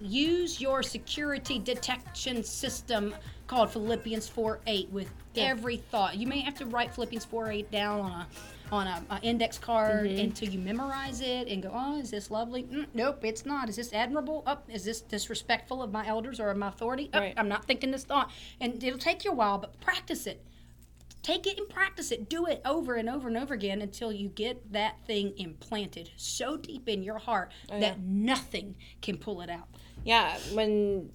use your security detection system called Philippians 4 8 with Yeah. every thought. You may have to write Philippians 4 8 down on a on a, a index card Mm-hmm. until you memorize it and go, oh, is this lovely? Mm, nope, it's not. Is this admirable? Up, is this disrespectful of my elders or of my authority? Up, Right. I'm not thinking this thought. And it'll take you a while, but practice it take it and practice it. Do it over and over and over again until you get that thing implanted so deep in your heart Oh, that nothing can pull it out. Yeah, when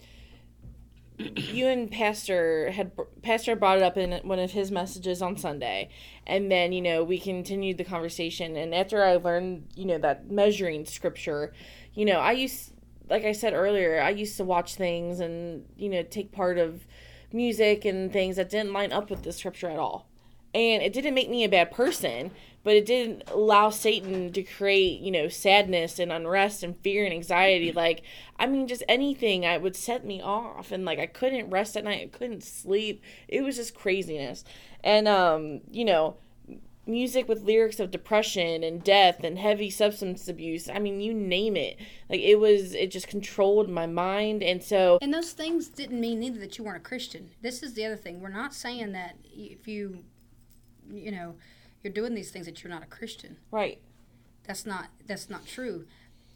you and Pastor had Pastor brought it up in one of his messages on Sunday, and then you know we continued the conversation. And after I learned, you know, that measuring scripture, you know, I used, like I said earlier, I used to watch things and you know take part of music and things that didn't line up with the scripture at all. And it didn't make me a bad person, but it didn't allow Satan to create, you know, sadness and unrest and fear and anxiety. Like, I mean, just anything I would set me off. And like, I couldn't rest at night, I couldn't sleep. It was just craziness. And, um, you know, music with lyrics of depression and death and heavy substance abuse. I mean, you name it. Like, it was, it just controlled my mind. And so, And those things didn't mean either that you weren't a Christian. This is the other thing. We're not saying that if you, you know, you're doing these things that you're not a Christian. right. That's not that's not true.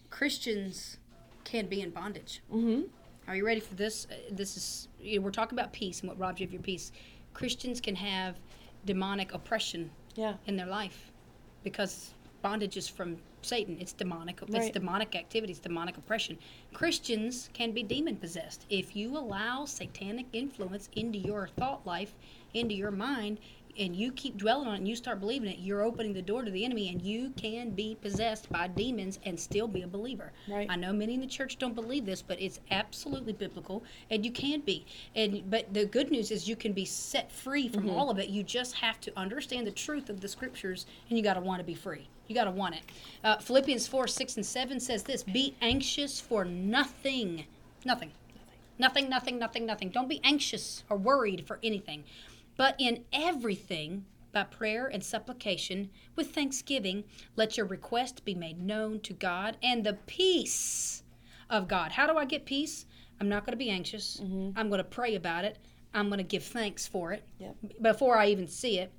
Christians can be in bondage. Mm-hmm. Are you ready for this? Uh, This is you know, we're talking about peace and what robs you of your peace. Christians can have demonic oppression Yeah. in their life because bondage is from Satan. It's demonic. It's Right. demonic activities, demonic oppression. Christians can be demon possessed if you allow satanic influence into your thought life, into your mind, and you keep dwelling on it and you start believing it. You're opening the door to the enemy, and you can be possessed by demons and still be a believer. Right. I know many in the church don't believe this, but it's absolutely biblical, and you can be. And but the good news is you can be set free from all of it. You just have to understand the truth of the scriptures, and you got to want to be free. You got to want it. Uh, Philippians four six and seven says this: Be anxious for nothing, nothing, nothing, nothing, nothing, nothing. Don't be anxious or worried for anything, but in everything. By prayer and supplication with thanksgiving, let your request be made known to God, and the peace of God. How do I get peace? I'm not going to be anxious. Mm-hmm. I'm going to pray about it. I'm going to give thanks for it Yep. before I even see it.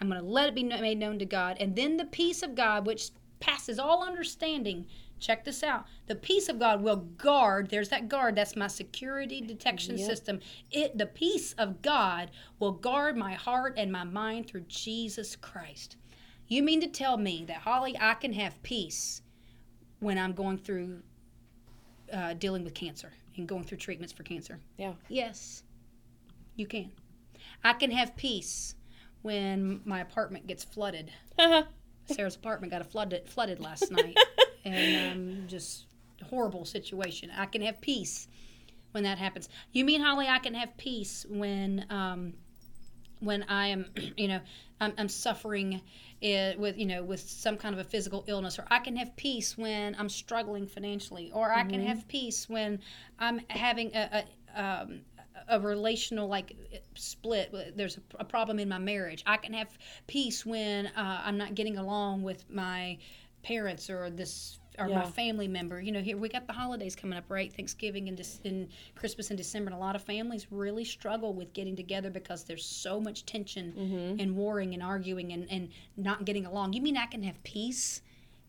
I'm going to let it be made known to God. And then the peace of God, which passes all understanding, check this out. The peace of God will guard, there's that guard, that's my security detection Yep. system. It the peace of God will guard my heart and my mind through Jesus Christ. You mean to tell me that Holly I can have peace when I'm going through uh, dealing with cancer and going through treatments for cancer? Yeah. Yes, you can. I can have peace when my apartment gets flooded. Sarah's apartment got a flooded flooded last night, and um, just horrible situation. I can have peace when that happens. You mean Holly? I can have peace when um, when I am, you know, I'm, I'm suffering uh with, you know, with some kind of a physical illness, or I can have peace when I'm struggling financially, or I can have peace when I'm having a, a, um, a relational like split. There's a, a problem in my marriage. I can have peace when uh, I'm not getting along with my parents or this or my family member. You know, here we got the holidays coming up, right? Thanksgiving and, Dec- and Christmas in December, and a lot of families really struggle with getting together because there's so much tension mm-hmm. and warring and arguing and, and not getting along. You mean I can have peace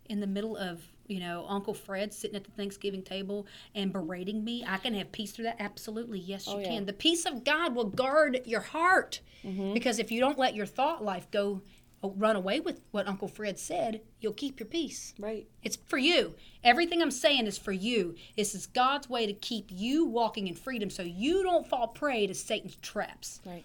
in the middle of you know Uncle Fred sitting at the Thanksgiving table and berating me? I can have peace through that. Absolutely, yes, oh, you Oh, yeah. can. The peace of God will guard your heart mm-hmm. because if you don't let your thought life go. Run away with what Uncle Fred said, you'll keep your peace. Right. It's for you. Everything I'm saying is for you. This is God's way to keep you walking in freedom so you don't fall prey to Satan's traps. Right.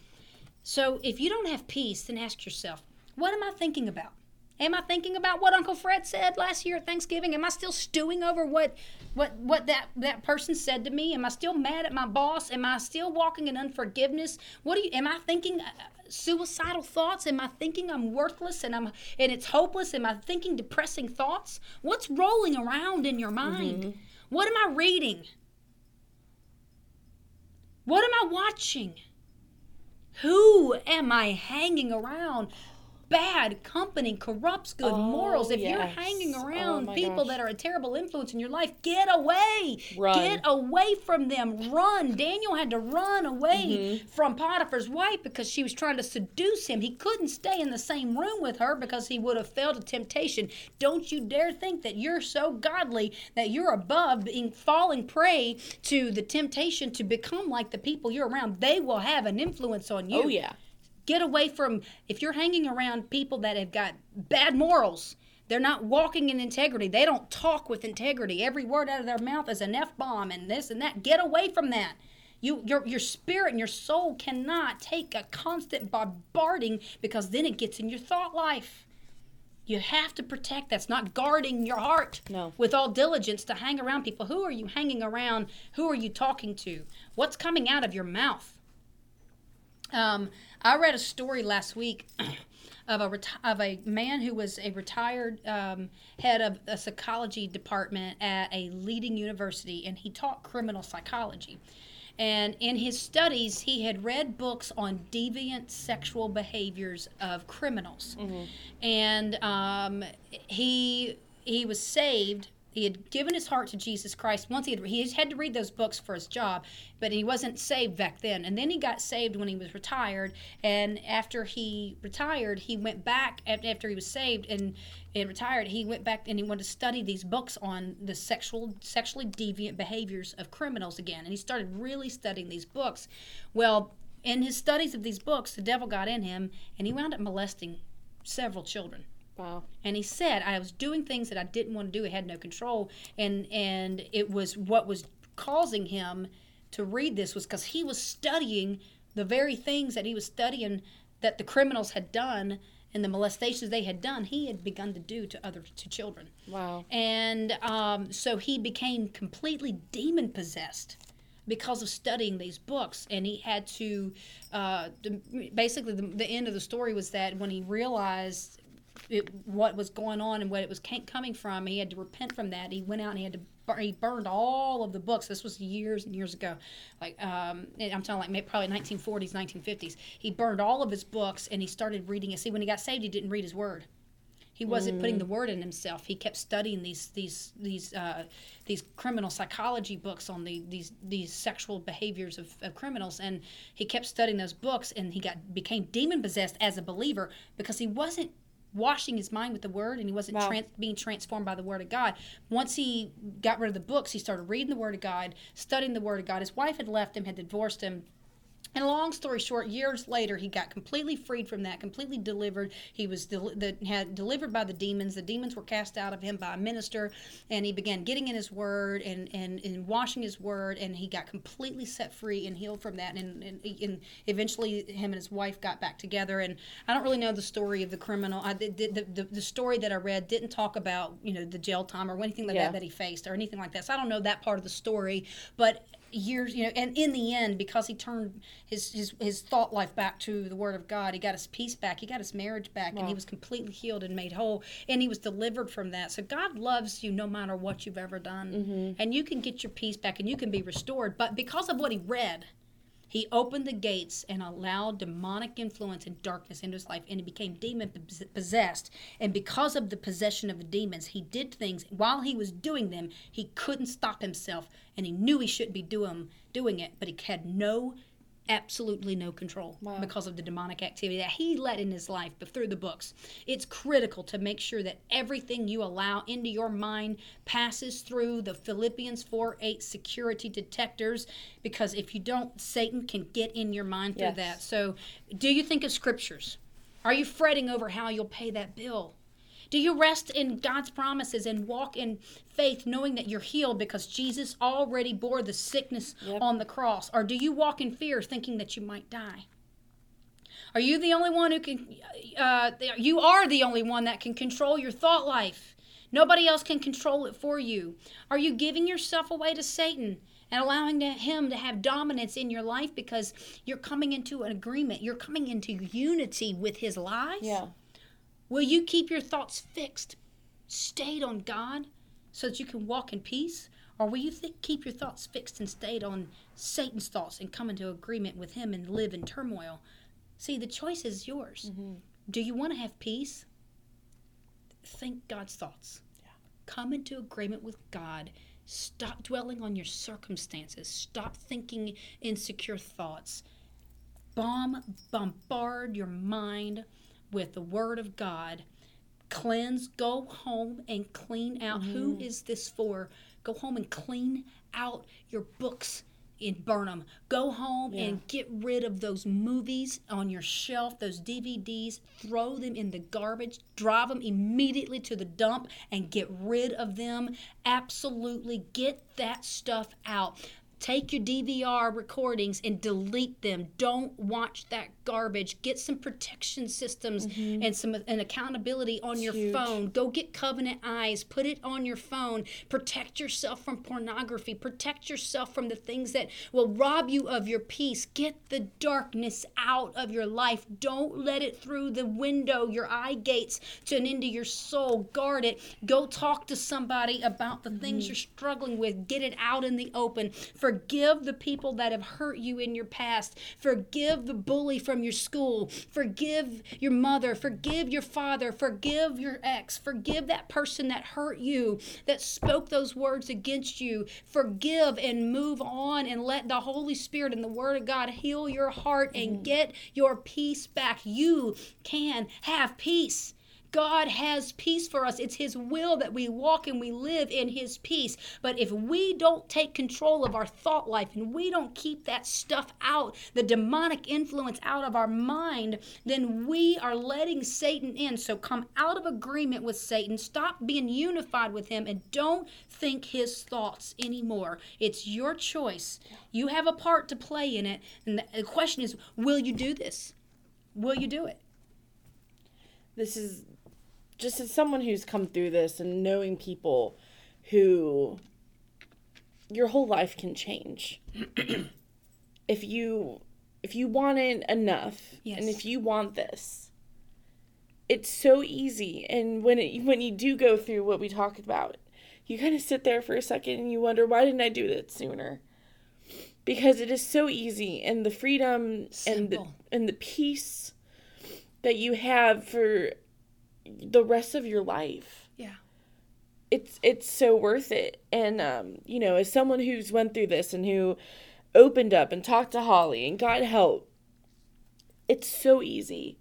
So if you don't have peace, then ask yourself, what am I thinking about? Am I thinking about what Uncle Fred said last year at Thanksgiving? Am I still stewing over what what what that that person said to me? Am I still mad at my boss? Am I still walking in unforgiveness? What do you am I thinking uh, suicidal thoughts? Am I thinking I'm worthless and I'm and it's hopeless? Am I thinking depressing thoughts? What's rolling around in your mind? Mm-hmm. What am I reading? What am I watching? Who am I hanging around? Bad company corrupts good Oh, morals. If you're hanging Oh, around my people gosh. that are a terrible influence in your life, get away. Run. Get away from them. Run. Daniel had to run away Mm-hmm. from Potiphar's wife because she was trying to seduce him. He couldn't stay in the same room with her because he would have fell to temptation. Don't you dare think that you're so godly that you're above being falling prey to the temptation to become like the people you're around. They will have an influence on you Oh yeah. Get away from if you're hanging around people that have got bad morals they're not walking in integrity. They don't talk with integrity. Every word out of their mouth is an f-bomb and this and that. Get away from that. You your, your spirit and your soul cannot take a constant bombarding because then it gets in your thought life. You have to protect that's not guarding your heart No. with all diligence to hang around people. Who are you hanging around? Who are you talking to? What's coming out of your mouth? Um, I read a story last week of a reti- of a man who was a retired um, head of a psychology department at a leading university, and he taught criminal psychology. And in his studies, he had read books on deviant sexual behaviors of criminals, and um, he he was saved he had given his heart to Jesus Christ. Once he had, he had to read those books for his job, but he wasn't saved back then. And then he got saved when he was retired. And after he retired, he went back after he was saved and, and retired. He went back and he wanted to study these books on the sexual, sexually deviant behaviors of criminals again. And he started really studying these books. Well, in his studies of these books, the devil got in him, and he wound up molesting several children Wow. and he said i was doing things that i didn't want to do i had no control and and it was what was causing him to read this was because he was studying the very things that he was studying that the criminals had done and the molestations they had done he had begun to do to other to children Wow. and um, so he became completely demon possessed because of studying these books and he had to uh, basically the, the end of the story was that when he realized it, what was going on and what it was coming from he had to repent from that. He went out and he had to bur- he burned all of the books. This was years and years ago. Like um, i'm talking like probably 1940s 1950s he burned all of his books and he started reading it. See when he got saved he didn't read his word. He wasn't putting the word in himself. He kept studying these these these uh, these criminal psychology books on the these these sexual behaviors of, of criminals, and he kept studying those books. And he got became demon possessed as a believer because he wasn't washing his mind with the word and he wasn't Wow. trans- being transformed by the word of god once he got rid of the books he started reading the word of god studying the word of god his wife had left him had divorced him and long story short, years later, he got completely freed from that, completely delivered. He was del- the, had delivered by the demons. The demons were cast out of him by a minister, and he began getting in his word and, and, and washing his word, and he got completely set free and healed from that. And, and, and eventually, him and his wife got back together. And I don't really know the story of the criminal. I, the, the, the, the story that I read didn't talk about you know the jail time or anything like Yeah. that that he faced or anything like that. So I don't know that part of the story, but years you know and in the end because he turned his his, his thought life back to the word of god he got his peace back he got his marriage back and he was completely healed and made whole and he was delivered from that. So god loves you no matter what you've ever done mm-hmm. and you can get your peace back and you can be restored but because of what he read he opened the gates and allowed demonic influence and darkness into his life, and he became demon possessed. And because of the possession of the demons, he did things. While he was doing them, he couldn't stop himself, and he knew he shouldn't be doing doing it, but he had no, absolutely no control Wow. because of the demonic activity that he let in his life, but through the books. It's critical to make sure that everything you allow into your mind passes through the Philippians 4 8 security detectors, because if you don't, Satan can get in your mind through Yes. that. So, do you think of scriptures? Are you fretting over how you'll pay that bill? Do you rest in God's promises and walk in faith knowing that you're healed because Jesus already bore the sickness Yep. on the cross? Or do you walk in fear thinking that you might die? Are you the only one who can, uh, you are the only one that can control your thought life? Nobody else can control it for you. Are you giving yourself away to Satan and allowing him to have dominance in your life because you're coming into an agreement? You're coming into unity with his lies? Yeah. Will you keep your thoughts fixed, stayed on God, so that you can walk in peace? Or will you think, keep your thoughts fixed and stayed on Satan's thoughts and come into agreement with him and live in turmoil? See, the choice is yours. Mm-hmm. Do you want to have peace? Think God's thoughts. Yeah. Come into agreement with God. Stop dwelling on your circumstances. Stop thinking insecure thoughts. Bomb, bombard your mind with the Word of God. Cleanse, go home and clean out. Who mm-hmm. is this for? Go home and clean out your books and burn them. Go home and get rid of those movies on your shelf, those DVDs, throw them in the garbage, drive them immediately to the dump and get rid of them. Absolutely get that stuff out. Take your DVR recordings and delete them. Don't watch that garbage. Get some protection systems mm-hmm. and some and accountability on your huge. phone. Go get Covenant Eyes. Put it on your phone. Protect yourself from pornography. Protect yourself from the things that will rob you of your peace. Get the darkness out of your life. Don't let it through the window, your eye gates to and into your soul. Guard it. Go talk to somebody about the things mm-hmm. you're struggling with. Get it out in the open. Forgive the people that have hurt you in your past. Forgive the bully from your school. Forgive your mother. Forgive your father. Forgive your ex. Forgive that person that hurt you, that spoke those words against you. Forgive and move on and let the Holy Spirit and the Word of God heal your heart and mm-hmm. get your peace back. You can have peace. God has peace for us. It's His will that we walk and we live in His peace. But if we don't take control of our thought life and we don't keep that stuff out, the demonic influence out of our mind, then we are letting Satan in. So come out of agreement with Satan. Stop being unified with him and don't think his thoughts anymore. It's your choice. You have a part to play in it. And the question is will you do this? Will you do it? this is just as someone who's come through this and knowing people who your whole life can change. If you if you want it enough Yes. and if you want this it's so easy. And when it when you do go through what we talked about you kind of sit there for a second and you wonder why didn't i do that sooner? Because it is so easy. And the freedom and the and the peace that you have for the rest of your life. Yeah. it's it's so worth it. And um you know as someone who's went through this and who opened up and talked to holly and got help it's so easy.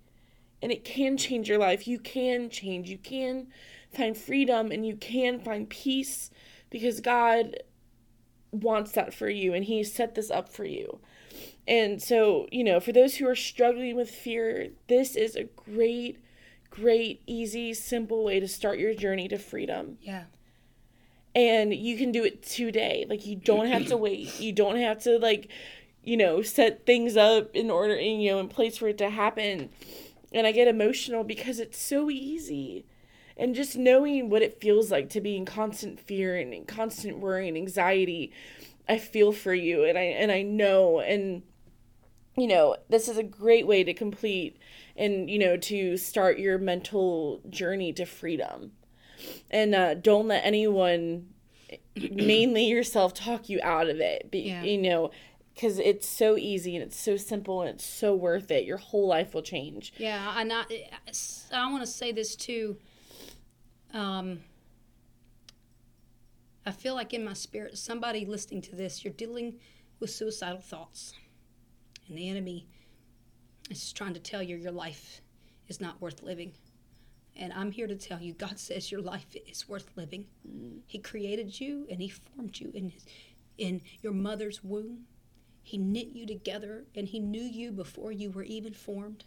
And it can change your life. You can change. You can find freedom and you can find peace because god wants that for you and he set this up for you. And so you know for those who are struggling with fear this is a great great easy simple way to start your journey to freedom. Yeah. and you can do it today. Like you don't have to wait. You don't have to like you know set things up in order and you know in place for it to happen. And i get emotional because it's so easy. And just knowing what it feels like to be in constant fear and in constant worry and anxiety i feel for you. And i and i know. And you know this is a great way to complete and you know to start your mental journey to freedom and uh, don't let anyone mainly yourself talk you out of it Be, Yeah. you know because it's so easy and it's so simple and it's so worth it your whole life will change Yeah, and I, I want to say this too. Um, I feel like in my spirit, somebody listening to this, you're dealing with suicidal thoughts, and the enemy is just trying to tell you your life is not worth living. And I'm here to tell you, God says your life is worth living. Mm. He created you and He formed you in his, in your mother's womb. He knit you together and He knew you before you were even formed.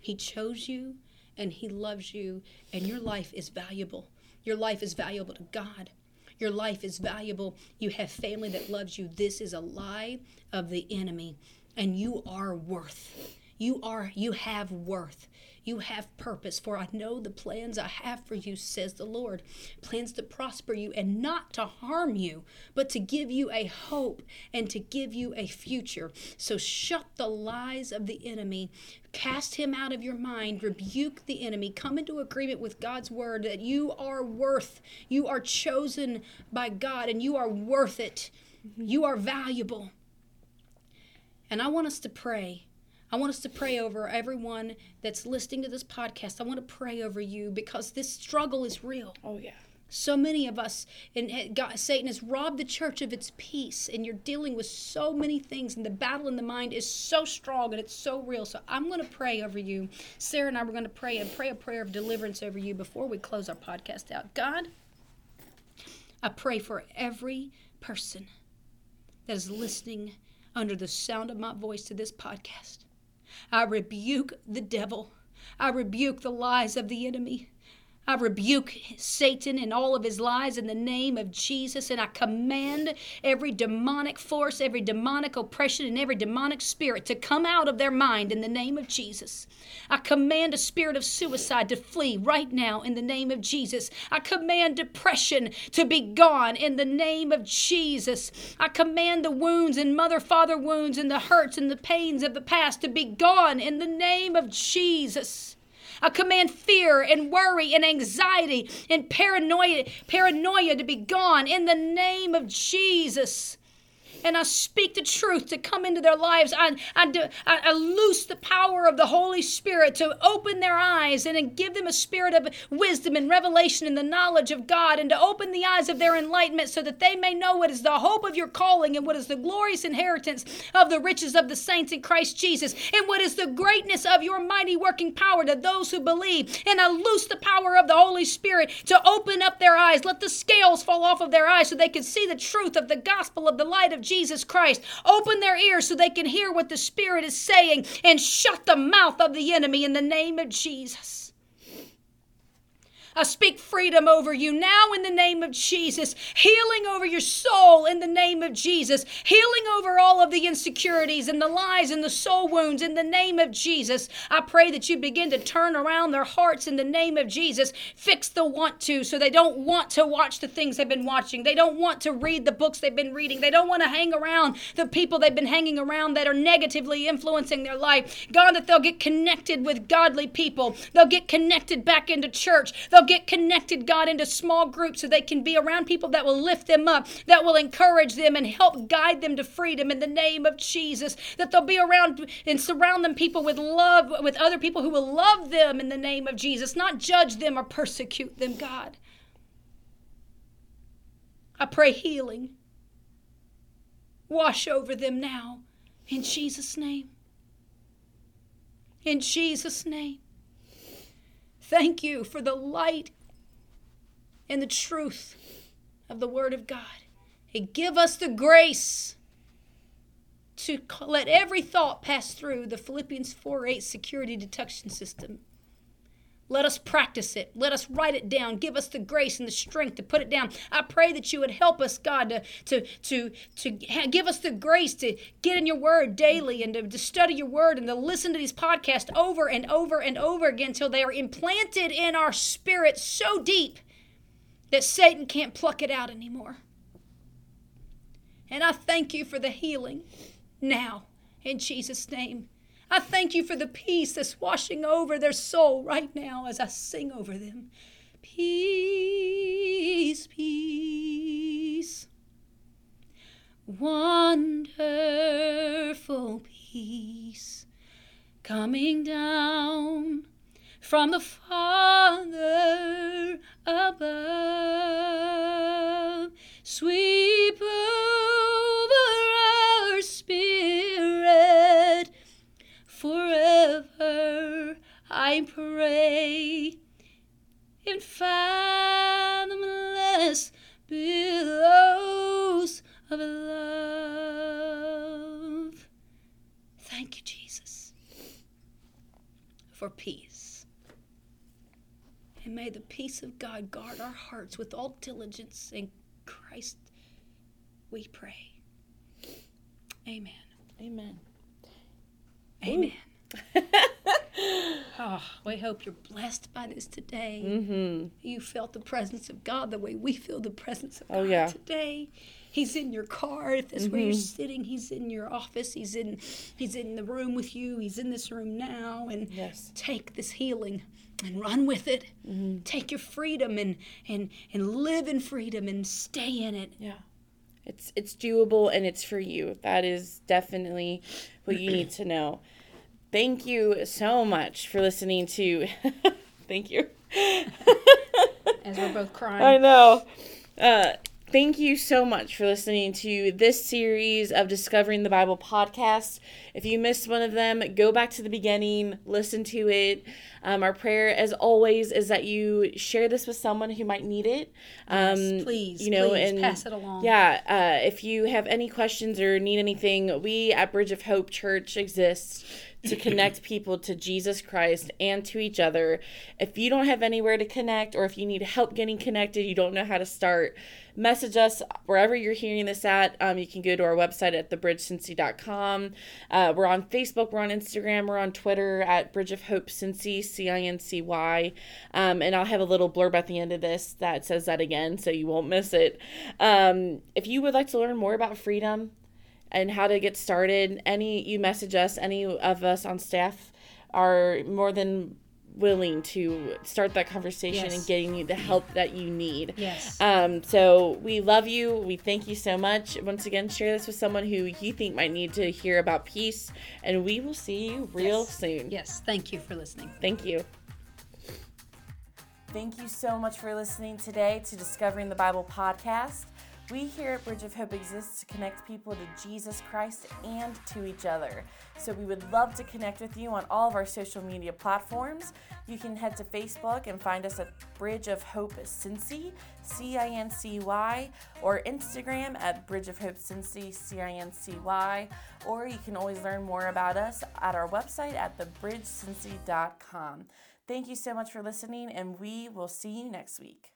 He chose you and He loves you, and your life is valuable. Your life is valuable to God. Your life is valuable. You have family that loves you. This is a lie of the enemy, and you are worth. You are, you have worth. You have purpose, for I know the plans I have for you, says the Lord. Plans to prosper you and not to harm you, but to give you a hope and to give you a future. So shut the lies of the enemy, cast him out of your mind, rebuke the enemy, come into agreement with God's word that you are worth, you are chosen by God, and you are worth it. You are valuable. And I want us to pray. I want us to pray over everyone that's listening to this podcast. I want to pray over you because this struggle is real. Oh yeah. So many of us, and God, Satan has robbed the church of its peace, and you're dealing with so many things, and the battle in the mind is so strong and it's so real. So I'm going to pray over you. Sarah and I were going to pray and pray a prayer of deliverance over you before we close our podcast out. God, I pray for every person that is listening under the sound of my voice to this podcast. I rebuke the devil. I rebuke the lies of the enemy. I rebuke Satan and all of his lies in the name of Jesus, and I command every demonic force, every demonic oppression, and every demonic spirit to come out of their mind in the name of Jesus. I command a spirit of suicide to flee right now in the name of Jesus. I command depression to be gone in the name of Jesus. I command the wounds and mother father wounds and the hurts and the pains of the past to be gone in the name of Jesus. I command fear and worry and anxiety and paranoia, paranoia to be gone in the name of Jesus and I speak the truth to come into their lives. I, I, do, I, I loose the power of the Holy Spirit to open their eyes and, and give them a spirit of wisdom and revelation and the knowledge of God and to open the eyes of their enlightenment so that they may know what is the hope of your calling and what is the glorious inheritance of the riches of the saints in Christ Jesus and what is the greatness of your mighty working power to those who believe. And I loose the power of the Holy Spirit to open up their eyes. Let the scales fall off of their eyes so they can see the truth of the gospel of the light of Jesus Jesus Christ. Open their ears so they can hear what the Spirit is saying and shut the mouth of the enemy in the name of Jesus. I speak freedom over you now in the name of Jesus. Healing over your soul in the name of Jesus. Healing over all of the insecurities and the lies and the soul wounds in the name of Jesus. I pray that you begin to turn around their hearts in the name of Jesus. Fix the want to so they don't want to watch the things they've been watching. They don't want to read the books they've been reading. They don't want to hang around the people they've been hanging around that are negatively influencing their life. God, that they'll get connected with godly people. They'll get connected back into church. They'll get connected, God, into small groups so they can be around people that will lift them up, that will encourage them and help guide them to freedom in the name of Jesus. That they'll be around and surround them people with love, with other people who will love them in the name of Jesus, not judge them or persecute them, God. I pray healing. Wash over them now in Jesus' name. In Jesus' name. Thank you for the light and the truth of the Word of God. And give us the grace to let every thought pass through the Philippians 4 8 security detection system. Let us practice it. Let us write it down. Give us the grace and the strength to put it down. I pray that you would help us, God, to to to, to give us the grace to get in your word daily and to, to study your word and to listen to these podcasts over and over and over again until they are implanted in our spirit so deep that Satan can't pluck it out anymore. And I thank you for the healing now in Jesus' name. I thank you for the peace that's washing over their soul right now as I sing over them. Peace, peace, wonderful peace coming down from the Father above. Sweep Pray, in fathomless billows of love. Thank you, Jesus, for peace. And may the peace of God guard our hearts with all diligence in Christ, we pray. Amen. Amen. Amen. oh, we hope you're blessed by this today. Mm-hmm. You felt the presence of God the way we feel the presence of God Oh, yeah. today. He's in your car. If that's where you're Mhm. sitting, he's in your office. He's in he's in the room with you. He's in this room now. And Yes. take this healing and run with it. Mm-hmm. Take your freedom and and and live in freedom and stay in it. Yeah. It's it's doable and it's for you. That is definitely what you need to know. Thank you so much for listening to. thank you. As we're both crying. I know. Uh, thank you so much for listening to this series of Discovering the Bible podcast. If you missed one of them, go back to the beginning, listen to it. Um, our prayer, as always, is that you share this with someone who might need it. Um, Yes, please, you know, please, pass it along. Yeah, uh, if you have any questions or need anything, we at Bridge of Hope Church exist to connect people to Jesus Christ and to each other. If you don't have anywhere to connect or if you need help getting connected, you don't know how to start, message us wherever you're hearing this at. Um, you can go to our website at thebridgecincy.com. Uh, we're on Facebook, we're on Instagram, we're on Twitter at Bridge of Hope Cincy, C I N C Y. Um, and I'll have a little blurb at the end of this that says that again so you won't miss it. Um, if you would like to learn more about freedom, and how to get started, any you message us, any of us on staff are more than willing to start that conversation Yes. and getting you the help that you need. Yes. Um, so we love you. We thank you so much. Once again, share this with someone who you think might need to hear about peace, and we will see you real Yes. soon. Yes. Thank you for listening. Thank you. Thank you so much for listening today to Discovering the Bible podcast. We here at Bridge of Hope exist to connect people to Jesus Christ and to each other. So we would love to connect with you on all of our social media platforms. You can head to Facebook and find us at Bridge of Hope Cincy, C I N C Y, or Instagram at Bridge of Hope Cincy, C I N C Y, or you can always learn more about us at our website at thebridgecincy.com. Thank you so much for listening, and we will see you next week.